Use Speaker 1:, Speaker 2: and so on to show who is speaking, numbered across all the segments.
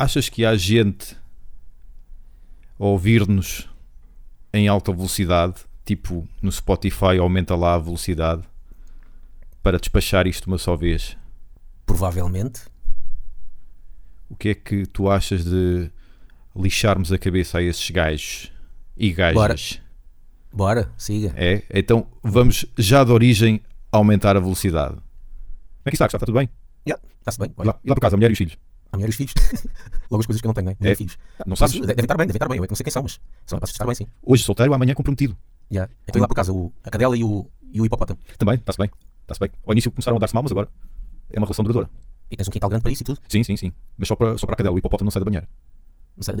Speaker 1: Achas que há gente a ouvir-nos em alta velocidade, tipo no Spotify aumenta lá a velocidade para despachar isto uma só vez?
Speaker 2: Provavelmente.
Speaker 1: O que é que tu achas de lixarmos a cabeça a esses gajos e gajas?
Speaker 2: Bora, siga.
Speaker 1: É? Então vamos já de origem aumentar a velocidade. Como é que está? Está tudo bem?
Speaker 2: Yeah, Está-se bem.
Speaker 1: E lá, e lá por casa, a mulher e os filhos.
Speaker 2: A mulher e os filhos. Logo as coisas que eu não tenho, né? Mulher
Speaker 1: É.
Speaker 2: e filhos.
Speaker 1: Não sabes?
Speaker 2: Mas Devem estar bem, devem estar bem. Eu é que não sei quem são, mas são capazes de estar bem, sim.
Speaker 1: Hoje solteiro, amanhã comprometido.
Speaker 2: Yeah. Então, e lá por casa, o, a cadela e o, e o hipopótamo.
Speaker 1: Também, está-se bem. Está-se bem. Ao início começaram a dar-se mal, mas agora é uma relação duradoura.
Speaker 2: E tens um quintal grande para isso e tudo.
Speaker 1: Sim, sim, sim. Mas só para, só para a cadela, o hipopótamo não sai da banheira.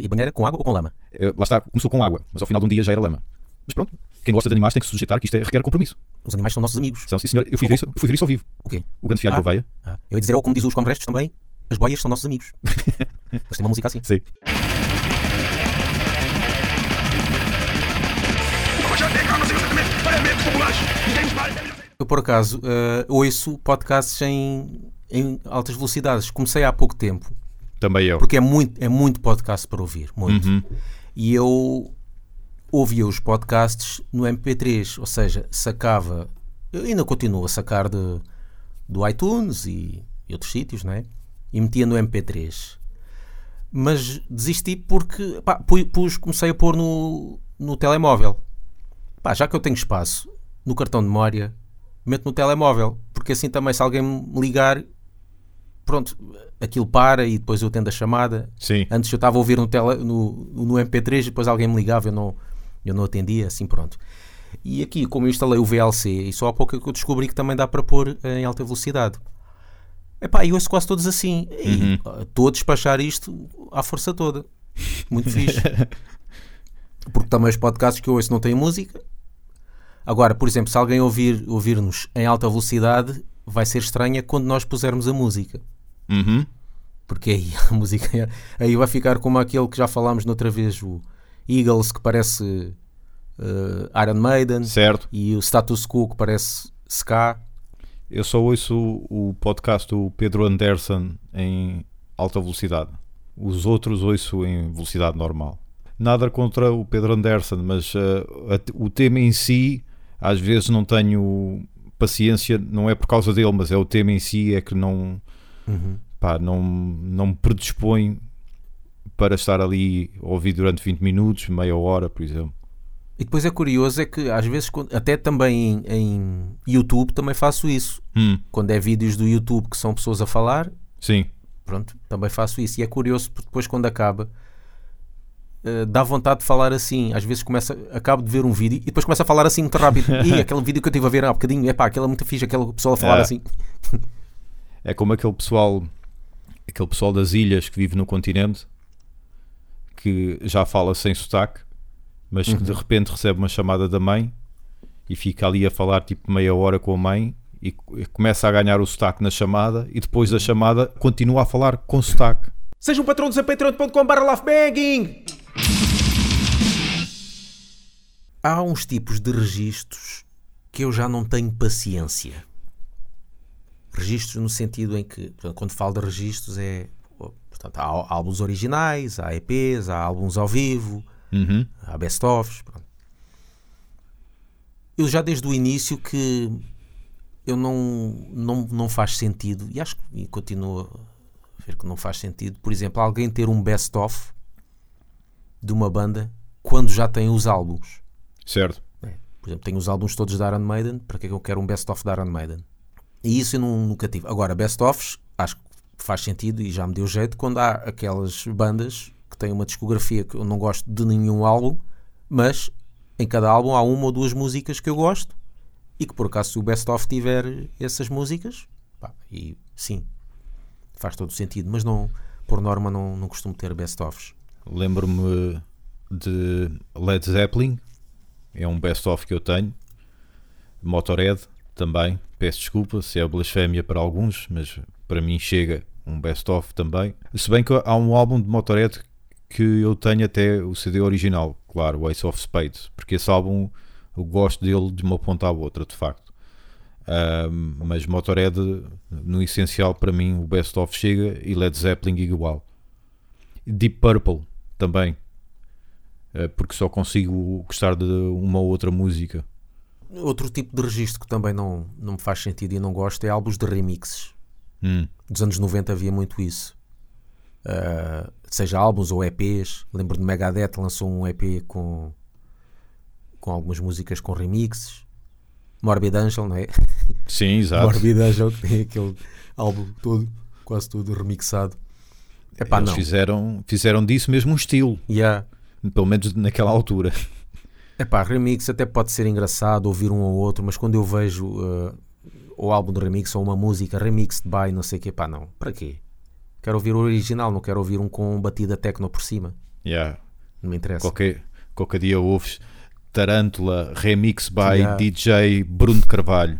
Speaker 2: E banheira com água ou com lama?
Speaker 1: É, lá está, começou com água, mas ao final de um dia já era lama. Mas pronto, quem gosta de animais tem que se sujeitar, que isto é, requer compromisso.
Speaker 2: Os animais são nossos amigos.
Speaker 1: São, sim, senhor. Eu fui ver isso, fui ver isso ao vivo.
Speaker 2: O quê?
Speaker 1: O grande fialho
Speaker 2: Ah.
Speaker 1: de oveia.
Speaker 2: Ah, eu ia dizer, ou como diz os congressos também, as boias são nossos amigos. Eles têm uma música assim.
Speaker 1: Sim.
Speaker 2: Eu, por acaso, eh, ouço podcasts em, em altas velocidades. Comecei há pouco tempo,
Speaker 1: Também eu.
Speaker 2: porque é muito, é muito podcast para ouvir. Muito.
Speaker 1: Uhum.
Speaker 2: E eu ouvia os podcasts no MP3, ou seja, sacava, eu ainda continuo a sacar de, do iTunes e, e outros sítios, não é? E metia no MP3. Mas desisti porque pá, pu- pus, comecei a pôr no, no telemóvel. Pá, já que eu tenho espaço no cartão de memória, meto no telemóvel, porque assim também se alguém me ligar, pronto, aquilo para e depois eu tendo a chamada.
Speaker 1: Sim.
Speaker 2: Antes eu estava a ouvir no, tele, no, no MP3 e depois alguém me ligava, eu não, eu não atendia, assim pronto. E aqui, como eu instalei o VLC, e só há pouco é que eu descobri que também dá para pôr em alta velocidade. Epá, eu ouço quase todos assim. E ah, estou a despachar isto à força toda. Muito fixe. Porque também os podcasts que eu ouço não têm música. Agora, por exemplo, se alguém ouvir, ouvir-nos em alta velocidade, vai ser estranha quando nós pusermos a música.
Speaker 1: Uhum.
Speaker 2: Porque aí a música aí vai ficar como aquele que já falámos noutra vez, o Eagles, que parece eh, Iron Maiden,
Speaker 1: Certo.
Speaker 2: e o Status Quo, que parece Ska.
Speaker 1: Eu só ouço o, o podcast do Pedro Anderson em alta velocidade. Os outros ouço em velocidade normal. Nada contra o Pedro Anderson, mas uh, a- o tema em si, às vezes não tenho paciência, não é por causa dele, mas é o tema em si é que não, pá, não, não me predispõe para estar ali a ouvir durante 20 minutos, meia hora, por exemplo.
Speaker 2: E depois é curioso, é que às vezes, até também em, em YouTube, também faço isso.
Speaker 1: Hum,
Speaker 2: Quando é vídeos do YouTube que são pessoas a falar,
Speaker 1: sim,
Speaker 2: pronto, também faço isso. E é curioso porque depois quando acaba, eh, dá vontade de falar assim. Às vezes começa, acabo de ver um vídeo e depois começa a falar assim muito rápido. e aquele vídeo que eu estive a ver há bocadinho, é pá, aquela é muito fixe, aquela pessoa a falar
Speaker 1: É.
Speaker 2: assim.
Speaker 1: É como aquele pessoal, aquele pessoal das ilhas que vive no continente que já fala sem sotaque, mas que de repente recebe uma chamada da mãe e fica ali a falar tipo meia hora com a mãe e co- e começa a ganhar o sotaque na chamada e depois da chamada continua a falar com sotaque.
Speaker 2: Seja um patrão do patreon.com.br laughbanging Há uns tipos de registros que eu já não tenho paciência. Registros no sentido em que, portanto, quando falo de registros, é. Portanto, há álbuns originais, há EPs, há álbuns ao vivo,
Speaker 1: Uhum.
Speaker 2: há best-ofs. Eu já desde o início que eu não, não, não faz sentido, e acho que continuo a ver que não faz sentido, por exemplo, alguém ter um best-of de uma banda quando já tem os álbuns.
Speaker 1: Certo.
Speaker 2: Por exemplo, tenho os álbuns todos da Iron Maiden, para que é que eu quero um best-of da Iron Maiden? E isso eu não- nunca tive. Agora, best-ofs, acho que faz sentido e já me deu jeito quando há aquelas bandas que têm uma discografia que eu não gosto de nenhum álbum, mas em cada álbum há uma ou duas músicas que eu gosto e que por acaso se o best-of tiver essas músicas, pá, e sim, faz todo sentido, mas não, por norma não, não costumo ter best-ofs.
Speaker 1: Lembro-me de Led Zeppelin, é um best-of que eu tenho. Motorhead também, peço desculpa se é blasfémia para alguns, mas para mim chega um best-of também. Se bem que há um álbum de Motorhead que eu tenho até o CD original, claro, o Ace of Spades, porque esse álbum eu gosto dele de uma ponta à outra, de facto. Mas Motorhead, no essencial, para mim, o best-of chega e Led Zeppelin igual. Deep Purple também. Uh, porque só consigo gostar de uma ou outra música.
Speaker 2: Outro tipo de registro que também não, não me faz sentido e não gosto é álbuns de remixes.
Speaker 1: Hum.
Speaker 2: Dos anos 90 havia muito isso. Uh, seja álbuns ou EPs. Lembro de Megadeth lançou um EP com, com algumas músicas com remixes. Morbid Angel, não é?
Speaker 1: Sim, exato.
Speaker 2: Morbid Angel que tem aquele álbum todo, quase todo remixado. Epá,
Speaker 1: Eles
Speaker 2: não.
Speaker 1: Fizeram, fizeram disso mesmo um estilo,
Speaker 2: Yeah.
Speaker 1: pelo menos naquela altura.
Speaker 2: Epá, remix até pode ser engraçado ouvir um ou outro, mas quando eu vejo uh, o álbum de remix ou uma música remixed by não sei o que, pá, não. Para quê? Quero ouvir o original, não quero ouvir um com batida techno por cima.
Speaker 1: Yeah.
Speaker 2: Não me interessa.
Speaker 1: Qualquer, qualquer dia ouves Tarântula Remix by
Speaker 2: Yeah.
Speaker 1: DJ Bruno Carvalho.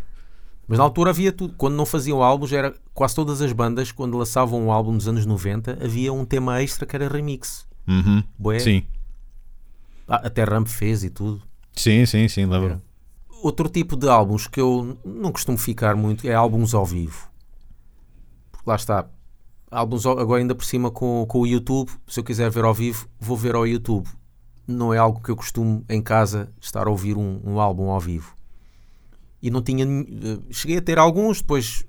Speaker 2: Mas na altura havia tudo. Quando não faziam álbuns, era quase todas as bandas, quando lançavam um álbum nos anos 90, havia um tema extra que era remix.
Speaker 1: Uhum.
Speaker 2: Bué.
Speaker 1: Sim,
Speaker 2: Ah, Até Ramp fez e tudo.
Speaker 1: sim, sim, sim, lembro.
Speaker 2: Outro tipo de álbuns que eu não costumo ficar muito é álbuns ao vivo. Porque lá está. Álbuns ao- agora ainda por cima com, com o YouTube. Se eu quiser ver ao vivo, vou ver ao YouTube. Não é algo que eu costumo em casa estar a ouvir um, um álbum ao vivo. E não tinha. eh, Cheguei a ter alguns, depois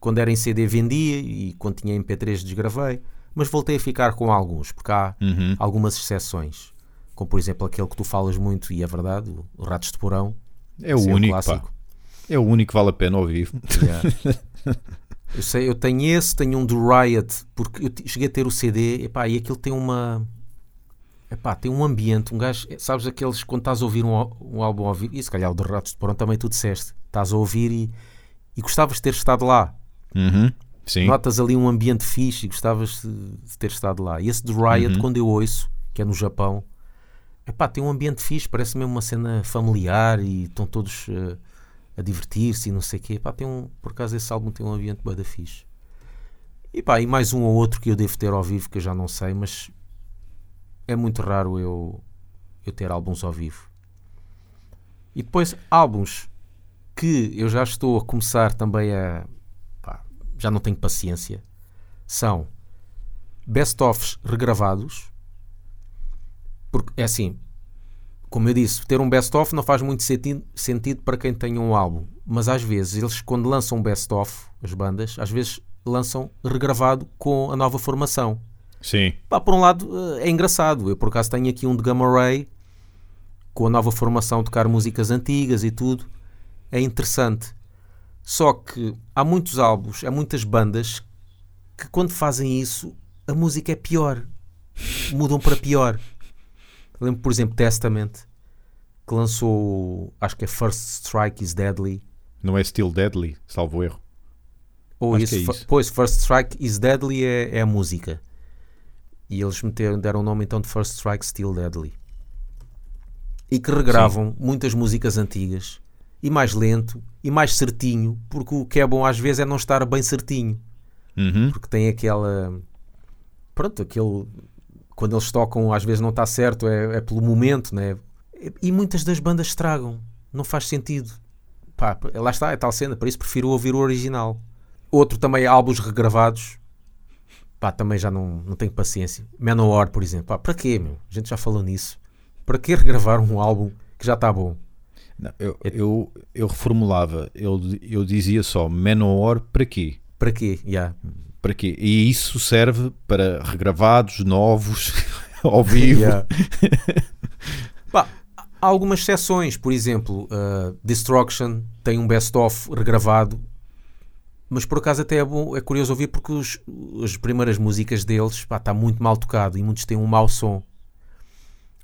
Speaker 2: quando era em CD vendia e quando tinha MP3 desgravei. Mas voltei a ficar com alguns, porque há
Speaker 1: Uhum.
Speaker 2: algumas exceções. Como por exemplo aquele que tu falas muito, e é verdade, o- Ratos de Porão.
Speaker 1: É o
Speaker 2: Esse
Speaker 1: único. É o único que vale a pena ouvir.
Speaker 2: Yeah. eu sei, eu tenho esse, tenho um do Riot, porque eu cheguei a ter o CD epá, e aquilo tem uma. Epá, tem um ambiente, um gajo, sabes aqueles quando estás a ouvir um, um álbum vivo, e se calhar o de Ratos de Porão também tu disseste, estás a ouvir e, e gostavas de ter estado lá.
Speaker 1: Uhum. Sim.
Speaker 2: Notas ali um ambiente fixe e gostavas de, ter estado lá. E esse do Riot,
Speaker 1: Uhum.
Speaker 2: quando eu ouço, que é no Japão, epá, tem um ambiente fixe, parece mesmo uma cena familiar e estão todos eh, a divertir-se e não sei o quê. Epá, tem um, por acaso esse álbum tem um ambiente bem da fixe. E, pá, e mais um ou outro que eu devo ter ao vivo que eu já não sei, mas é muito raro eu, eu ter álbuns ao vivo. E depois álbuns que eu já estou a começar também a. pá, já não tenho paciência. São best-ofs regravados. Porque é assim, como eu disse, ter um best-of não faz muito sentido, sentido para quem tem um álbum. Mas às vezes, eles quando lançam um best-of, as bandas, às vezes lançam regravado com a nova formação.
Speaker 1: Sim.
Speaker 2: Pá, por um lado eh, é engraçado. Eu por acaso tenho aqui um de Gamma Ray com a nova formação tocar músicas antigas e tudo. É interessante. Só que há muitos álbuns, há muitas bandas que quando fazem isso a música é pior. Mudam para pior. Lembro, por exemplo, Testament que lançou, acho que é First Strike is Deadly.
Speaker 1: Não é Still Deadly, salvo erro.
Speaker 2: Ou
Speaker 1: Acho
Speaker 2: isso,
Speaker 1: é isso.
Speaker 2: Pois, First Strike is Deadly é, é a música. E eles meteram, deram o nome então de First Strike Still Deadly. E que regravam muitas músicas antigas. E mais lento. E mais certinho. Porque o que é bom às vezes é não estar bem certinho.
Speaker 1: Uhum.
Speaker 2: Porque tem aquela... Pronto, aquele... Quando eles tocam às vezes não está certo. É, é pelo momento, né? E- E muitas das bandas estragam. Não faz sentido. Pá, lá está, é tal cena. Por isso prefiro ouvir o original. Outro também, álbuns regravados. Pá, também já não, não tenho paciência. Manowar, por exemplo. Pá, para quê, meu? A gente já falou nisso. Para que regravar um álbum que já está bom?
Speaker 1: Não, eu, eu, eu reformulava, eu, eu dizia só Manowar para quê?
Speaker 2: Para quê? Já.
Speaker 1: Para quê? E isso serve para regravados, novos, ao vivo.
Speaker 2: Yeah. Pá, há algumas exceções. Por exemplo, uh, Destruction tem um best-of regravado. Mas por acaso até é, bom, é curioso ouvir porque os- as primeiras músicas deles pá, está muito mal tocado e muitos têm um mau som.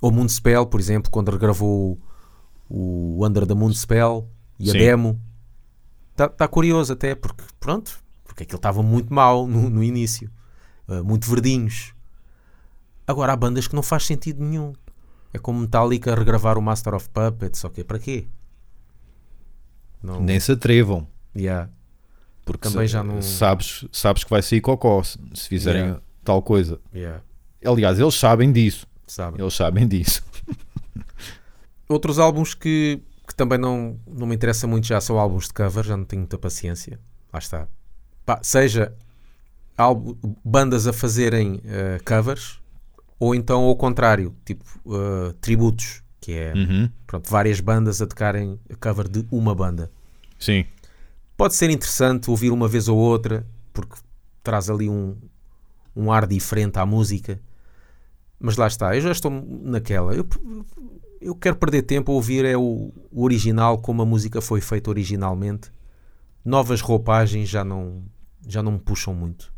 Speaker 2: Ou Moonspell, por exemplo, quando regravou o, o Under the Moonspell e a
Speaker 1: Sim.
Speaker 2: demo. Está tá curioso até, porque pronto, porque aquilo estava muito mal no, no início. Uh, muito verdinhos. Agora há bandas que não faz sentido nenhum. É como Metallica regravar o Master of Puppets, ok? Para quê? Não,
Speaker 1: Nem se atrevam.
Speaker 2: Yeah.
Speaker 1: Porque
Speaker 2: Também
Speaker 1: sa-
Speaker 2: já não-
Speaker 1: sabes, sabes que vai sair cocó se, se fizerem
Speaker 2: Yeah.
Speaker 1: tal coisa.
Speaker 2: Yeah.
Speaker 1: Aliás, eles sabem disso.
Speaker 2: Sabe?
Speaker 1: Eles sabem disso.
Speaker 2: Outros álbuns que, que também não, não me interessa muito já são álbuns de cover, já não tenho muita paciência. Lá está. Pá, seja álbum- bandas a fazerem eh, covers, ou então ao contrário, tipo eh, tributos, que é
Speaker 1: Uhum.
Speaker 2: pronto, várias bandas a tocarem a cover de uma banda.
Speaker 1: Sim.
Speaker 2: Pode ser interessante ouvir uma vez ou outra, porque traz ali um, um ar diferente à música. Mas lá está, eu já estou naquela. Eu, eu quero perder tempo a ouvir é o, o original, como a música foi feita originalmente. Novas roupagens já não, já não me puxam muito.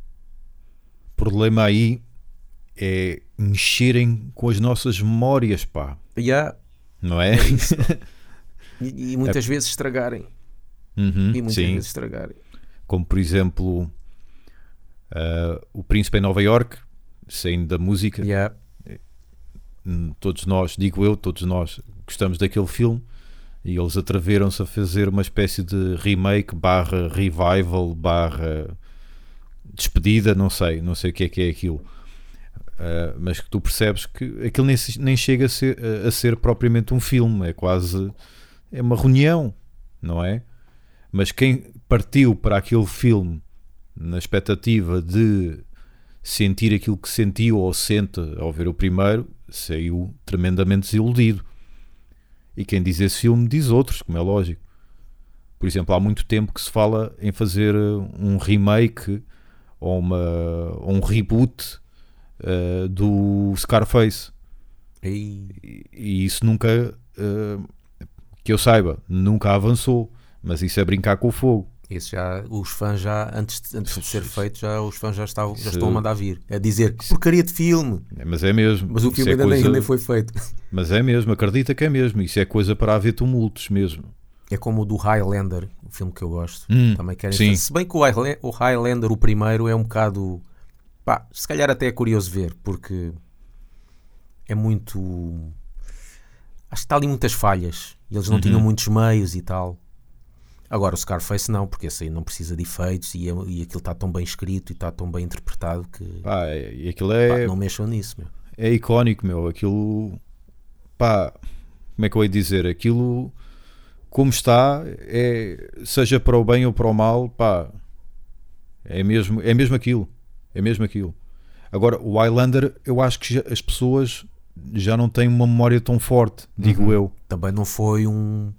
Speaker 1: O problema aí é mexerem com as nossas memórias, pá.
Speaker 2: Há-
Speaker 1: Não é?
Speaker 2: e, e muitas vezes estragarem.
Speaker 1: Uhum,
Speaker 2: E muitas
Speaker 1: sim.
Speaker 2: vezes estragarem.
Speaker 1: Como por exemplo ah, O Príncipe em Nova York, saindo da música.
Speaker 2: Há-
Speaker 1: Hum, Todos nós, digo eu, todos nós gostamos daquele filme e eles atreveram-se a fazer uma espécie de remake barra revival barra despedida, não sei, não sei o que é que é aquilo. Ah, mas que tu percebes que aquilo nem, nem chega a ser, a ser propriamente um filme, é quase é uma reunião, não é? Mas quem partiu para aquele filme na expectativa de sentir aquilo que sentiu ou sente ao ver o primeiro, saiu tremendamente desiludido. E quem diz esse filme diz outros, como é lógico. Por exemplo, há muito tempo que se fala em fazer uh, um remake ou, uma, ou um reboot uh, do Scarface.
Speaker 2: e-
Speaker 1: E, e isso nunca, uh, que eu saiba, nunca avançou. Mas isso é brincar com o fogo.
Speaker 2: Esse já, os fãs já, antes, de- antes de ser feito, já, os fãs já, estavam, já estão a mandar vir. A dizer que porcaria de filme.
Speaker 1: É, Mas é mesmo.
Speaker 2: Mas o filme
Speaker 1: é
Speaker 2: ainda, nem,
Speaker 1: coisa-
Speaker 2: nem foi feito.
Speaker 1: Mas é mesmo, acredita que é mesmo. Isso é coisa para haver tumultos mesmo.
Speaker 2: É como o do Highlander, o filme que eu gosto.
Speaker 1: Hum,
Speaker 2: Também querem
Speaker 1: sim.
Speaker 2: Se bem que o Highlander, o primeiro, é um bocado. Pá, se calhar até é curioso ver, porque é muito. Acho que está ali muitas falhas. E eles não
Speaker 1: Uhum.
Speaker 2: tinham muitos meios e tal. Agora o Scarface não, porque esse aí não precisa de efeitos e, é- e aquilo está tão bem escrito e está tão bem interpretado que
Speaker 1: Pá, é- e aquilo
Speaker 2: pá,
Speaker 1: é,
Speaker 2: não mexam nisso, meu.
Speaker 1: é icónico, meu. Aquilo, pá, como é que eu ia dizer? Aquilo, como está, é, seja para o bem ou para o mal, pá, é mesmo, é mesmo aquilo. É mesmo aquilo. Agora, o Highlander, eu acho que já- as pessoas já não têm uma memória tão forte, digo
Speaker 2: Uhum.
Speaker 1: eu.
Speaker 2: Também não foi um,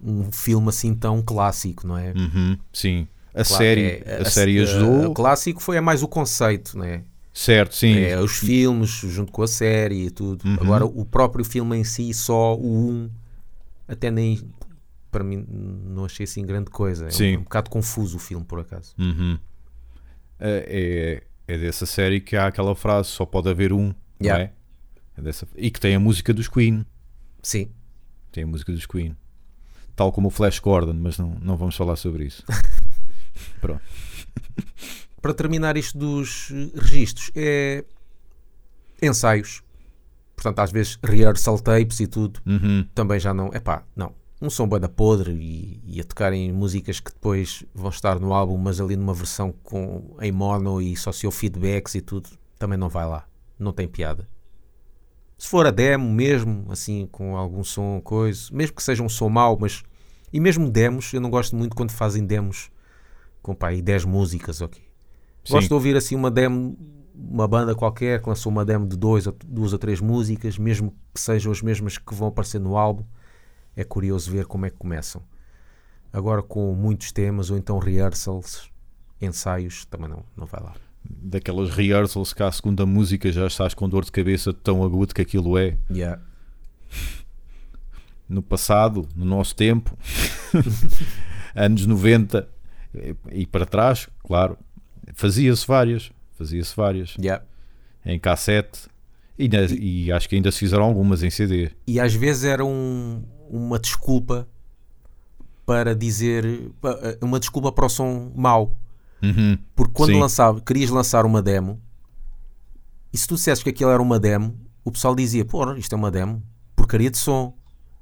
Speaker 2: um filme assim tão clássico, não é?
Speaker 1: Uhum, sim. A
Speaker 2: Claro,
Speaker 1: série,
Speaker 2: é-
Speaker 1: a, série ajudou,
Speaker 2: O clássico foi é mais o conceito, né?
Speaker 1: certo, sim.
Speaker 2: É, os filmes junto com a série e tudo.
Speaker 1: Uhum.
Speaker 2: Agora, o próprio filme em si, só o 1, até nem. Para mim, não achei assim grande coisa. É um-
Speaker 1: Sim.
Speaker 2: um, bocado confuso o filme, por acaso.
Speaker 1: Uhum. É, é, é dessa série que há aquela frase: só pode haver um,
Speaker 2: Yeah.
Speaker 1: não é? É dessa- E que tem a música dos Queen.
Speaker 2: Sim.
Speaker 1: Tem a música dos Queen. Tal como o Flash Gordon, mas não, não vamos falar sobre isso. Pronto.
Speaker 2: Para terminar isto dos eh, registros, é. ensaios. Portanto, às vezes, rehearsal tapes e tudo.
Speaker 1: Uhum.
Speaker 2: também já não. Epá, não. Um som banda podre e, e a tocarem músicas que depois vão estar no álbum, mas ali numa versão com, em mono e só se houve feedbacks e tudo, também não vai lá. Não tem piada. Se for a demo mesmo, assim, com algum som, coisa, mesmo que seja um som mau, mas. E mesmo demos, eu não gosto muito quando fazem demos com pá, aí 10 músicas, ok. Gosto
Speaker 1: Sim.
Speaker 2: de ouvir assim uma demo, uma banda qualquer que lançou uma demo de dois, ou- duas ou três músicas, mesmo que sejam as mesmas que vão aparecer no álbum. É curioso ver como é que começam. Agora com muitos temas ou então rehearsals, ensaios, também não, não vai lá.
Speaker 1: Daquelas rehearsals que à segunda música já estás com dor de cabeça tão agudo que aquilo é.
Speaker 2: Yeah.
Speaker 1: No passado, no nosso tempo, anos 90 e- e para trás, claro, fazia-se várias. Fazia-se várias.
Speaker 2: Yeah.
Speaker 1: Em cassete. E, ainda- e acho que ainda se fizeram algumas em CD.
Speaker 2: E às vezes era um- uma desculpa para dizer pa- uma desculpa para o som mau.
Speaker 1: Uhum.
Speaker 2: Porque quando
Speaker 1: Sim.
Speaker 2: lançava, querias lançar uma demo e se tu dissesses que aquilo era uma demo, o pessoal dizia: Pô, isto é uma demo, porcaria de som.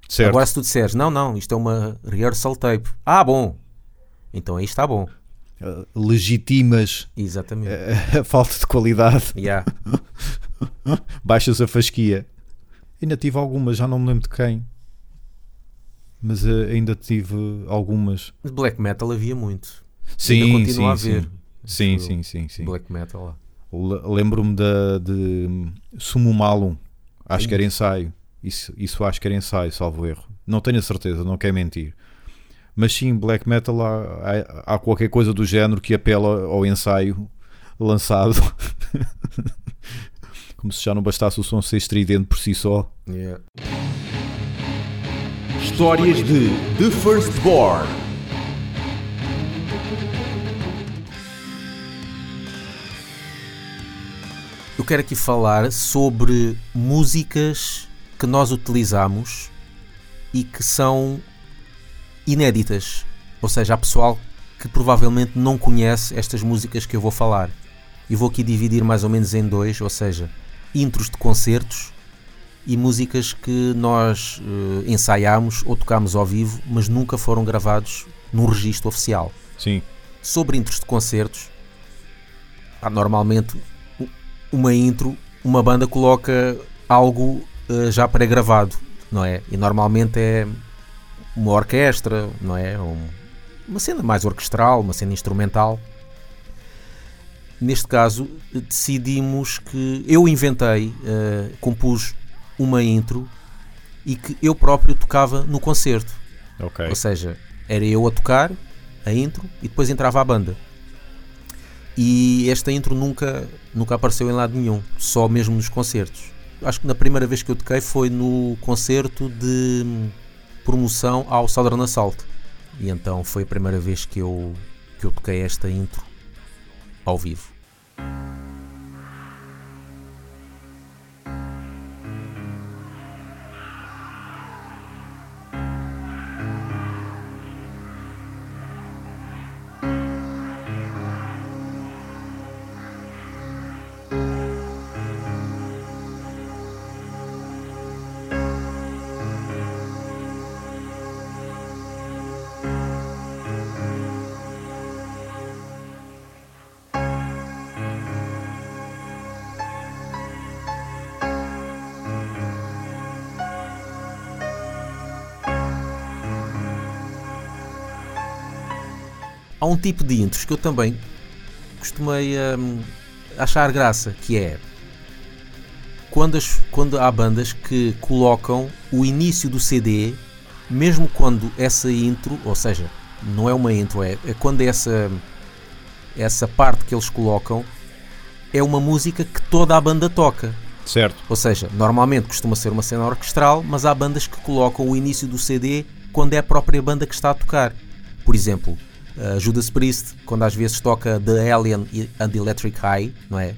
Speaker 1: Certo.
Speaker 2: Agora, se tu disseres: Não, não, isto é uma rehearsal tape. Ah, bom, então aí está bom.
Speaker 1: Uh, legitimas
Speaker 2: Exatamente.
Speaker 1: a, a falta de qualidade,
Speaker 2: Yeah.
Speaker 1: baixas a fasquia. Ainda tive algumas, já não me lembro de quem, mas uh, ainda tive algumas.
Speaker 2: De black metal havia muito.
Speaker 1: Sim,
Speaker 2: Ainda continua
Speaker 1: sim,
Speaker 2: a haver.
Speaker 1: sim. Sim, sim, sim.
Speaker 2: Black metal lá.
Speaker 1: Lembro-me da- de Sumo Malum, acho
Speaker 2: Sim.
Speaker 1: que era ensaio. Isso, isso acho que era ensaio, salvo erro. Não tenho a certeza, não quero mentir. Mas sim, black metal há, há- há qualquer coisa do género que apela ao ensaio lançado. Como se já não bastasse o som ser estridente por si só.
Speaker 2: Yeah.
Speaker 3: Histórias de The Firstborn.
Speaker 2: Eu quero aqui falar sobre músicas que nós utilizamos e que são inéditas. Ou seja, há pessoal que provavelmente não conhece estas músicas que eu vou falar. E vou aqui dividir mais ou menos em dois, ou seja, intros de concertos e músicas que nós eh, ensaiámos ou tocámos ao vivo, mas nunca foram gravados num registro oficial
Speaker 1: Sim,
Speaker 2: sobre intros de concertos, há normalmente uma intro, uma banda coloca algo eh, já pré-gravado, não é? E normalmente é uma orquestra, não é? Um- uma cena mais orquestral, uma cena instrumental. Neste caso, decidimos que eu inventei, eh, compus uma intro e que eu próprio tocava no concerto.
Speaker 1: ok.
Speaker 2: Ou seja, era eu a tocar a intro e depois entrava a banda. E esta intro nunca, nunca apareceu em lado nenhum, só mesmo nos concertos. Acho que na primeira vez que eu toquei foi no concerto de promoção ao Southern Assault. E então foi a primeira vez que eu, que eu toquei esta intro ao vivo. Há um tipo de intros que eu também costumei hum, achar graça, que é quando, as- quando há bandas que colocam o início do CD, mesmo quando essa intro, ou seja, não é uma intro, é, é quando essa, essa parte que eles colocam é uma música que toda a banda toca.
Speaker 1: Certo.
Speaker 2: Ou seja, normalmente costuma ser uma cena orquestral, mas há bandas que colocam o início do CD quando é a própria banda que está a tocar. Por exemplo, uh, Judas Priest, quando às vezes toca The Alien e- and the Electric High, não é?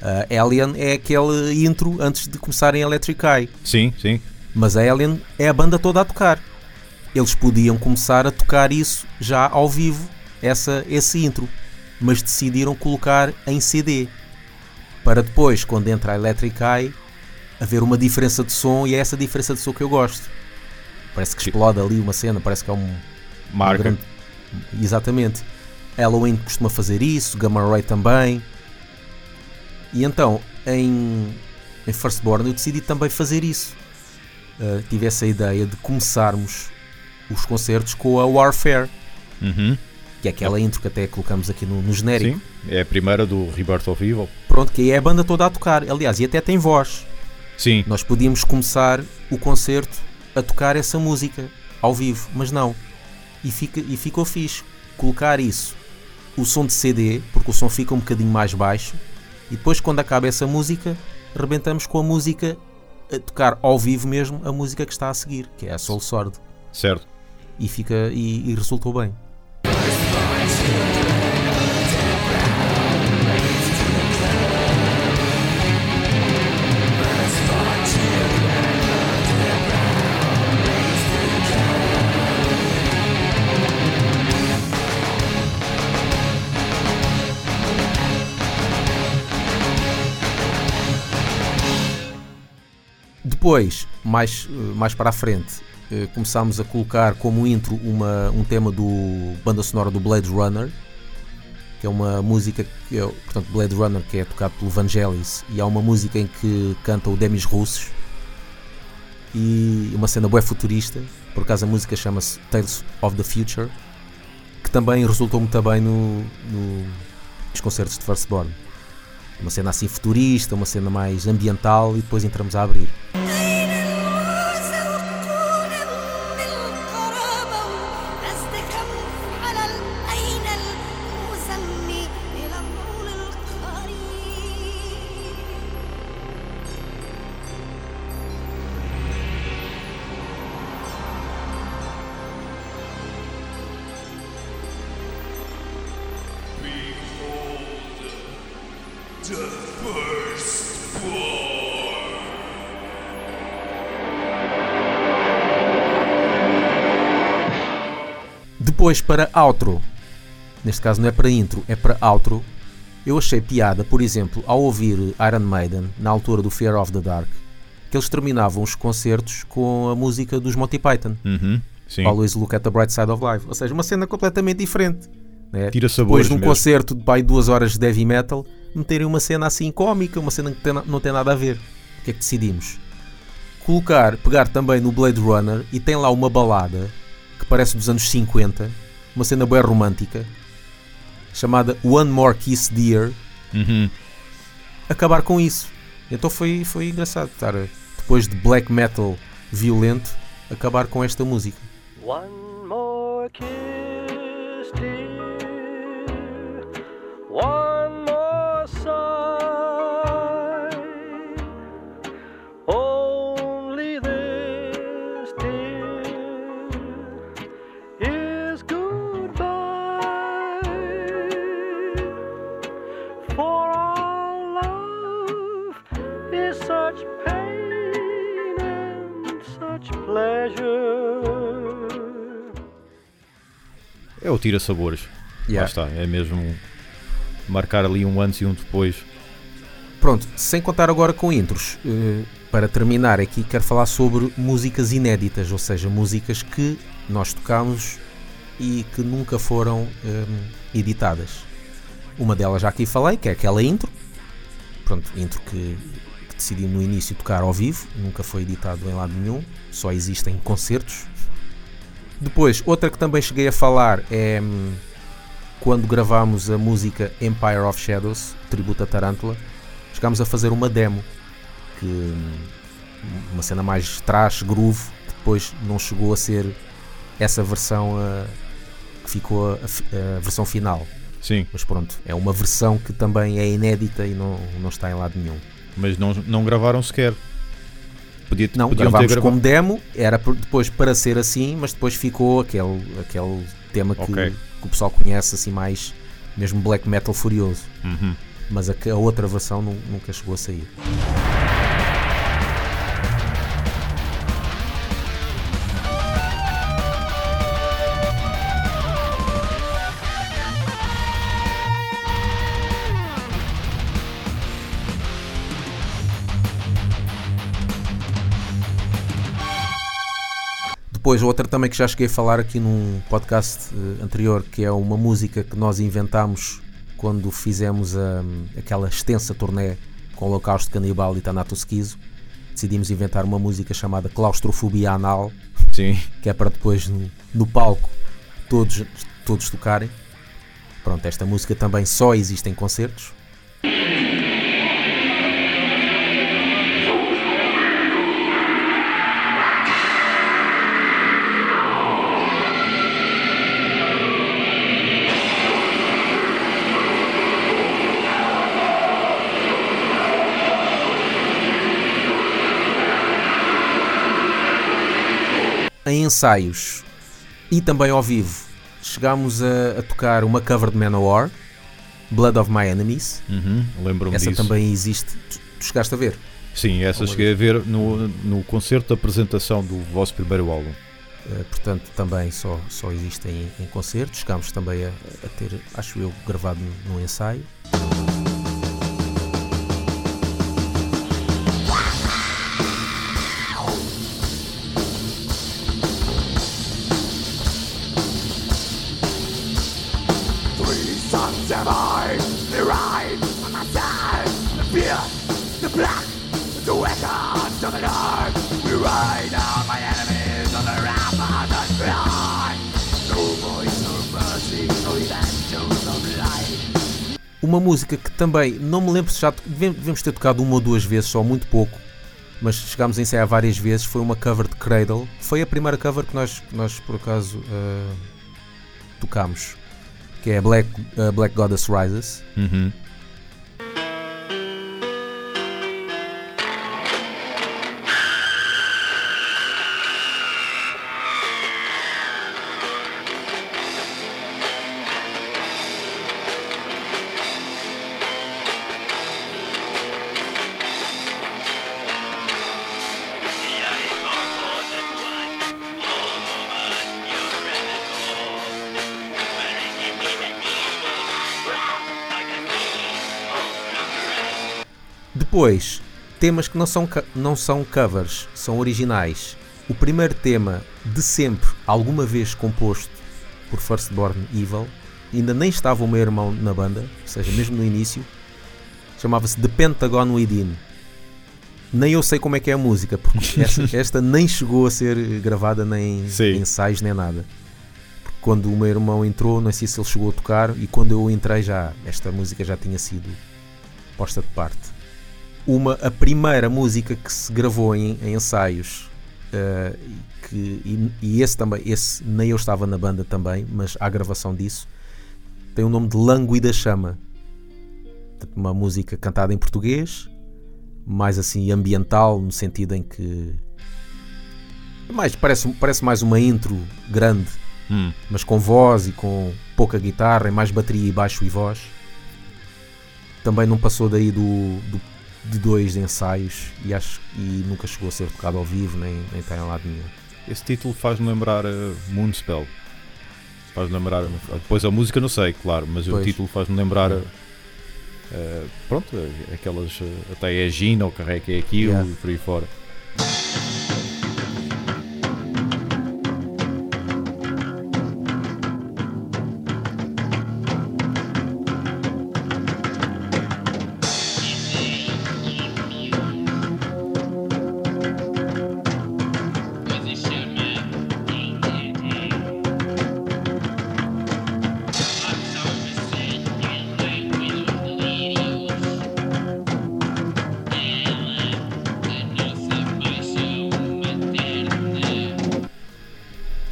Speaker 2: Uh, Alien é aquele intro antes de começarem Electric High,
Speaker 1: Sim, sim.
Speaker 2: mas a Alien é a banda toda a tocar. Eles podiam começar a tocar isso já ao vivo, essa, esse intro, mas decidiram colocar em CD para depois, quando entra a Electric Eye, haver uma diferença de som e é essa diferença de som que eu gosto. Parece que explode ali uma cena, parece que é um.
Speaker 1: Marca.
Speaker 2: um grande- Exatamente. Halloween costuma fazer isso, Gamma Ray também. E então, em, em Firstborn, eu decidi também fazer isso. Uh, tive essa ideia de começarmos os concertos com a Warfare,
Speaker 1: Uhum.
Speaker 2: que é aquela intro que até colocamos aqui no, no genérico.
Speaker 1: Sim. É a primeira do Rebirth of Evil.
Speaker 2: Pronto, que aí é a banda toda a tocar. Aliás, e até tem voz.
Speaker 1: Sim.
Speaker 2: Nós podíamos começar o concerto a tocar essa música ao vivo, mas não. E, fica, e ficou fixe. Colocar isso, o som de CD, porque o som fica um bocadinho mais baixo, e depois, quando acaba essa música, rebentamos com a música a tocar ao vivo mesmo a música que está a seguir, que é a Soul Sword.
Speaker 1: Certo.
Speaker 2: E, fica, e, e resultou bem. Depois, mais, mais para a frente, eh, começámos a colocar como intro uma, um tema do banda sonora do Blade Runner, que é uma música que é, portanto, Blade Runner que é tocado pelo Vangelis e há uma música em que canta o Demis Russos e uma cena bué futurista, por acaso a música chama-se Tales of the Future, que também resultou muito bem no, no, dos concertos de Firstborn. Uma cena assim futurista, uma cena mais ambiental e depois entramos a abrir. Depois para outro, neste caso não é para intro, é para outro, eu achei piada, por exemplo, ao ouvir Iron Maiden, na altura do Fear of the Dark, que eles terminavam os concertos com a música dos Monty Python,
Speaker 1: Uhum, sim.
Speaker 2: Always Look at the Bright Side of Life, ou seja, uma cena completamente diferente. né?
Speaker 1: Tira
Speaker 2: Depois
Speaker 1: sabores
Speaker 2: de um
Speaker 1: mesmo.
Speaker 2: concerto de pai, duas horas de heavy metal, meterem uma cena assim cómica, uma cena que tem- não tem nada a ver. O que é que decidimos? Colocar, pegar também no Blade Runner e tem lá uma balada que parece dos anos 50, uma cena bem romântica, chamada One More Kiss Dear,
Speaker 1: Uhum.
Speaker 2: acabar com isso. Então foi, foi engraçado estar, depois de black metal violento, acabar com esta música.
Speaker 4: One more kiss, dear. One more sigh.
Speaker 1: O tira sabores.
Speaker 2: Yeah.
Speaker 1: Lá está. É mesmo marcar ali um antes e um depois.
Speaker 2: Pronto, sem contar agora com intros, eh, para terminar aqui quero falar sobre músicas inéditas, ou seja, músicas que nós tocamos e que nunca foram eh, editadas. Uma delas já aqui falei, que é aquela intro, pronto, intro que, que decidi no início tocar ao vivo, nunca foi editado em lado nenhum, só existe em concertos. Depois, outra que também cheguei a falar é hum, quando gravámos a música Empire of Shadows, tributo a Tarântula, chegámos a fazer uma demo que hum, uma cena mais trash, groove, que depois não chegou a ser essa versão ah, que ficou a, a versão final.
Speaker 1: Sim.
Speaker 2: Mas pronto, é uma versão que também é inédita e não, não está em lado nenhum.
Speaker 1: Mas não, não gravaram sequer. Podia,
Speaker 2: Não, gravámos como demo, era depois para ser assim, mas depois ficou aquele, aquele tema que,
Speaker 1: Ok.
Speaker 2: que o pessoal conhece assim mais, mesmo black metal furioso.
Speaker 1: Uhum.
Speaker 2: Mas a, a outra versão nu- nunca chegou a sair. Depois, outra também que já cheguei a falar aqui num podcast eh, anterior, que é uma música que nós inventámos quando fizemos a- aquela extensa turnê com o Holocausto Canibal e Thanatos Esquizo. Decidimos inventar uma música chamada Claustrofobia Anal,
Speaker 1: Sim.
Speaker 2: que é para depois no, no palco todos, todos tocarem. Pronto, esta música também só existe em concertos. Em ensaios e também ao vivo, chegámos a, a tocar uma cover de Manowar, Blood of My Enemies.
Speaker 1: Uhum. Lembro-me
Speaker 2: Essa
Speaker 1: disso.
Speaker 2: também existe. Tu, tu chegaste a ver?
Speaker 1: Sim, essa
Speaker 2: Uma
Speaker 1: cheguei a ver no, no concerto de apresentação do vosso primeiro álbum.
Speaker 2: Uh, portanto, também só, só existe em, em concertos. Chegámos também a, a ter, acho eu, gravado no ensaio. Uma música que também, não me lembro se já deve- devemos ter tocado uma ou duas vezes, só muito pouco, mas chegámos a ensaiar várias vezes. Foi uma cover de Cradle. Foi a primeira cover que nós, nós por acaso, ah, tocámos, que é Black, ah, Black Goddess Rises.
Speaker 1: Uhum.
Speaker 2: Depois, temas que não são, não são covers, são originais. O primeiro tema de sempre, alguma vez composto por Firstborn Evil, ainda nem estava o meu irmão na banda, ou seja, mesmo no início, chamava-se The Pentagon Within. Nem eu sei como é que é a música, porque esta, esta nem chegou a ser gravada nem
Speaker 1: Sim.
Speaker 2: em ensaios nem nada. Porque quando o meu irmão entrou, não sei se ele chegou a tocar, e quando eu entrei já, esta música já tinha sido posta de parte uma, a primeira música que se gravou em, em ensaios e que, e, e esse também, esse nem eu estava na banda também, mas há gravação disso, tem o nome de Lânguida Chama. Uma música cantada em português, mais assim ambiental, no sentido em que mais, parece, parece mais uma intro grande,
Speaker 1: Hum.
Speaker 2: mas com voz e com pouca guitarra, é mais bateria e baixo e voz. Também não passou daí do, do- de dois ensaios e, acho, e nunca chegou a ser tocado ao vivo, nem, nem está em lado nenhum.
Speaker 1: Esse título faz-me lembrar uh, Moonspell. Faz-me lembrar. Depois a música não sei, claro, mas o
Speaker 2: Pois.
Speaker 1: título faz-me lembrar. uh, uh, pronto, uh, aquelas. até é Gina, ou carrega é aquilo
Speaker 2: Yeah.
Speaker 1: e por aí fora.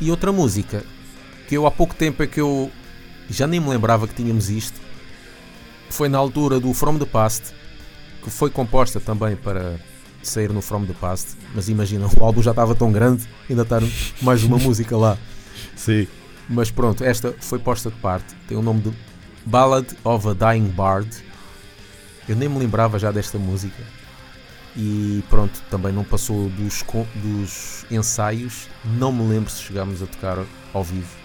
Speaker 2: E outra música que eu há pouco tempo é que eu já nem me lembrava que tínhamos isto foi na altura do From the Past que foi composta também para sair no From the Past mas imagina, o álbum já estava tão grande ainda está mais uma música lá.
Speaker 1: Sim.
Speaker 2: mas pronto, esta foi posta de parte tem o nome de Ballad of a Dying Bard. Eu nem me lembrava já desta música e pronto, também não passou dos, dos ensaios. Não me lembro se chegámos a tocar ao vivo,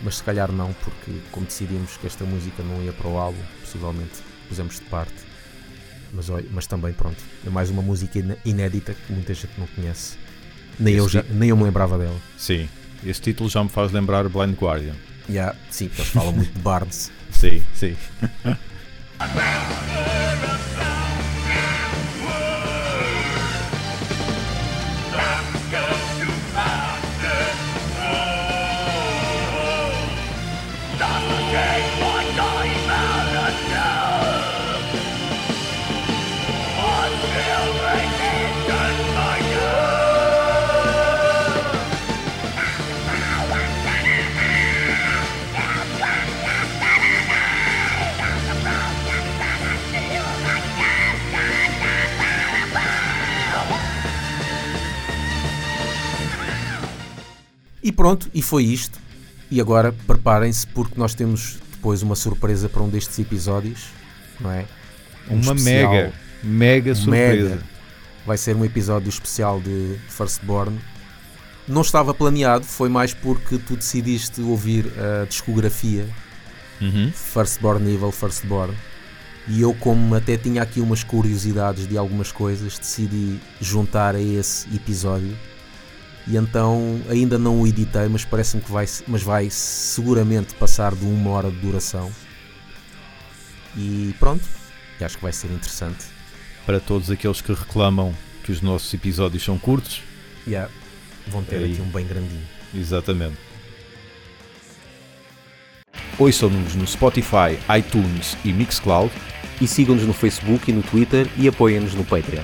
Speaker 2: mas se calhar não, porque como decidimos que esta música não ia para o álbum, possivelmente pusemos de parte. Mas, olha, mas também pronto, é mais uma música inédita que muita gente não conhece. Nem eu, já, nem eu me lembrava dela.
Speaker 1: Sim. Esse título já me faz lembrar Blind Guardian.
Speaker 2: Yeah, sim, eles falam muito de bards.
Speaker 1: Sim, sim.
Speaker 2: pronto, e foi isto. E agora preparem-se porque nós temos depois uma surpresa para um destes episódios, não é? Um
Speaker 1: Uma
Speaker 2: especial-
Speaker 1: mega, mega surpresa.
Speaker 2: Mega. Vai ser um episódio especial de Firstborn. Não estava planeado, foi mais porque tu decidiste ouvir a discografia
Speaker 1: Uhum.
Speaker 2: Firstborn Evil Firstborn. E eu, como até tinha aqui umas curiosidades de algumas coisas, decidi juntar a esse episódio. E então ainda não o editei, mas parece-me que vai, mas vai seguramente passar de uma hora de duração. E pronto, acho que vai ser interessante.
Speaker 1: Para todos aqueles que reclamam que os nossos episódios são curtos,
Speaker 2: Yeah. Vão ter
Speaker 1: Aí.
Speaker 2: aqui um bem grandinho.
Speaker 1: exatamente. Ouçam-nos no Spotify, iTunes e Mixcloud.
Speaker 2: E sigam-nos no Facebook e no Twitter e apoiem-nos no Patreon.